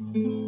Mm-hmm.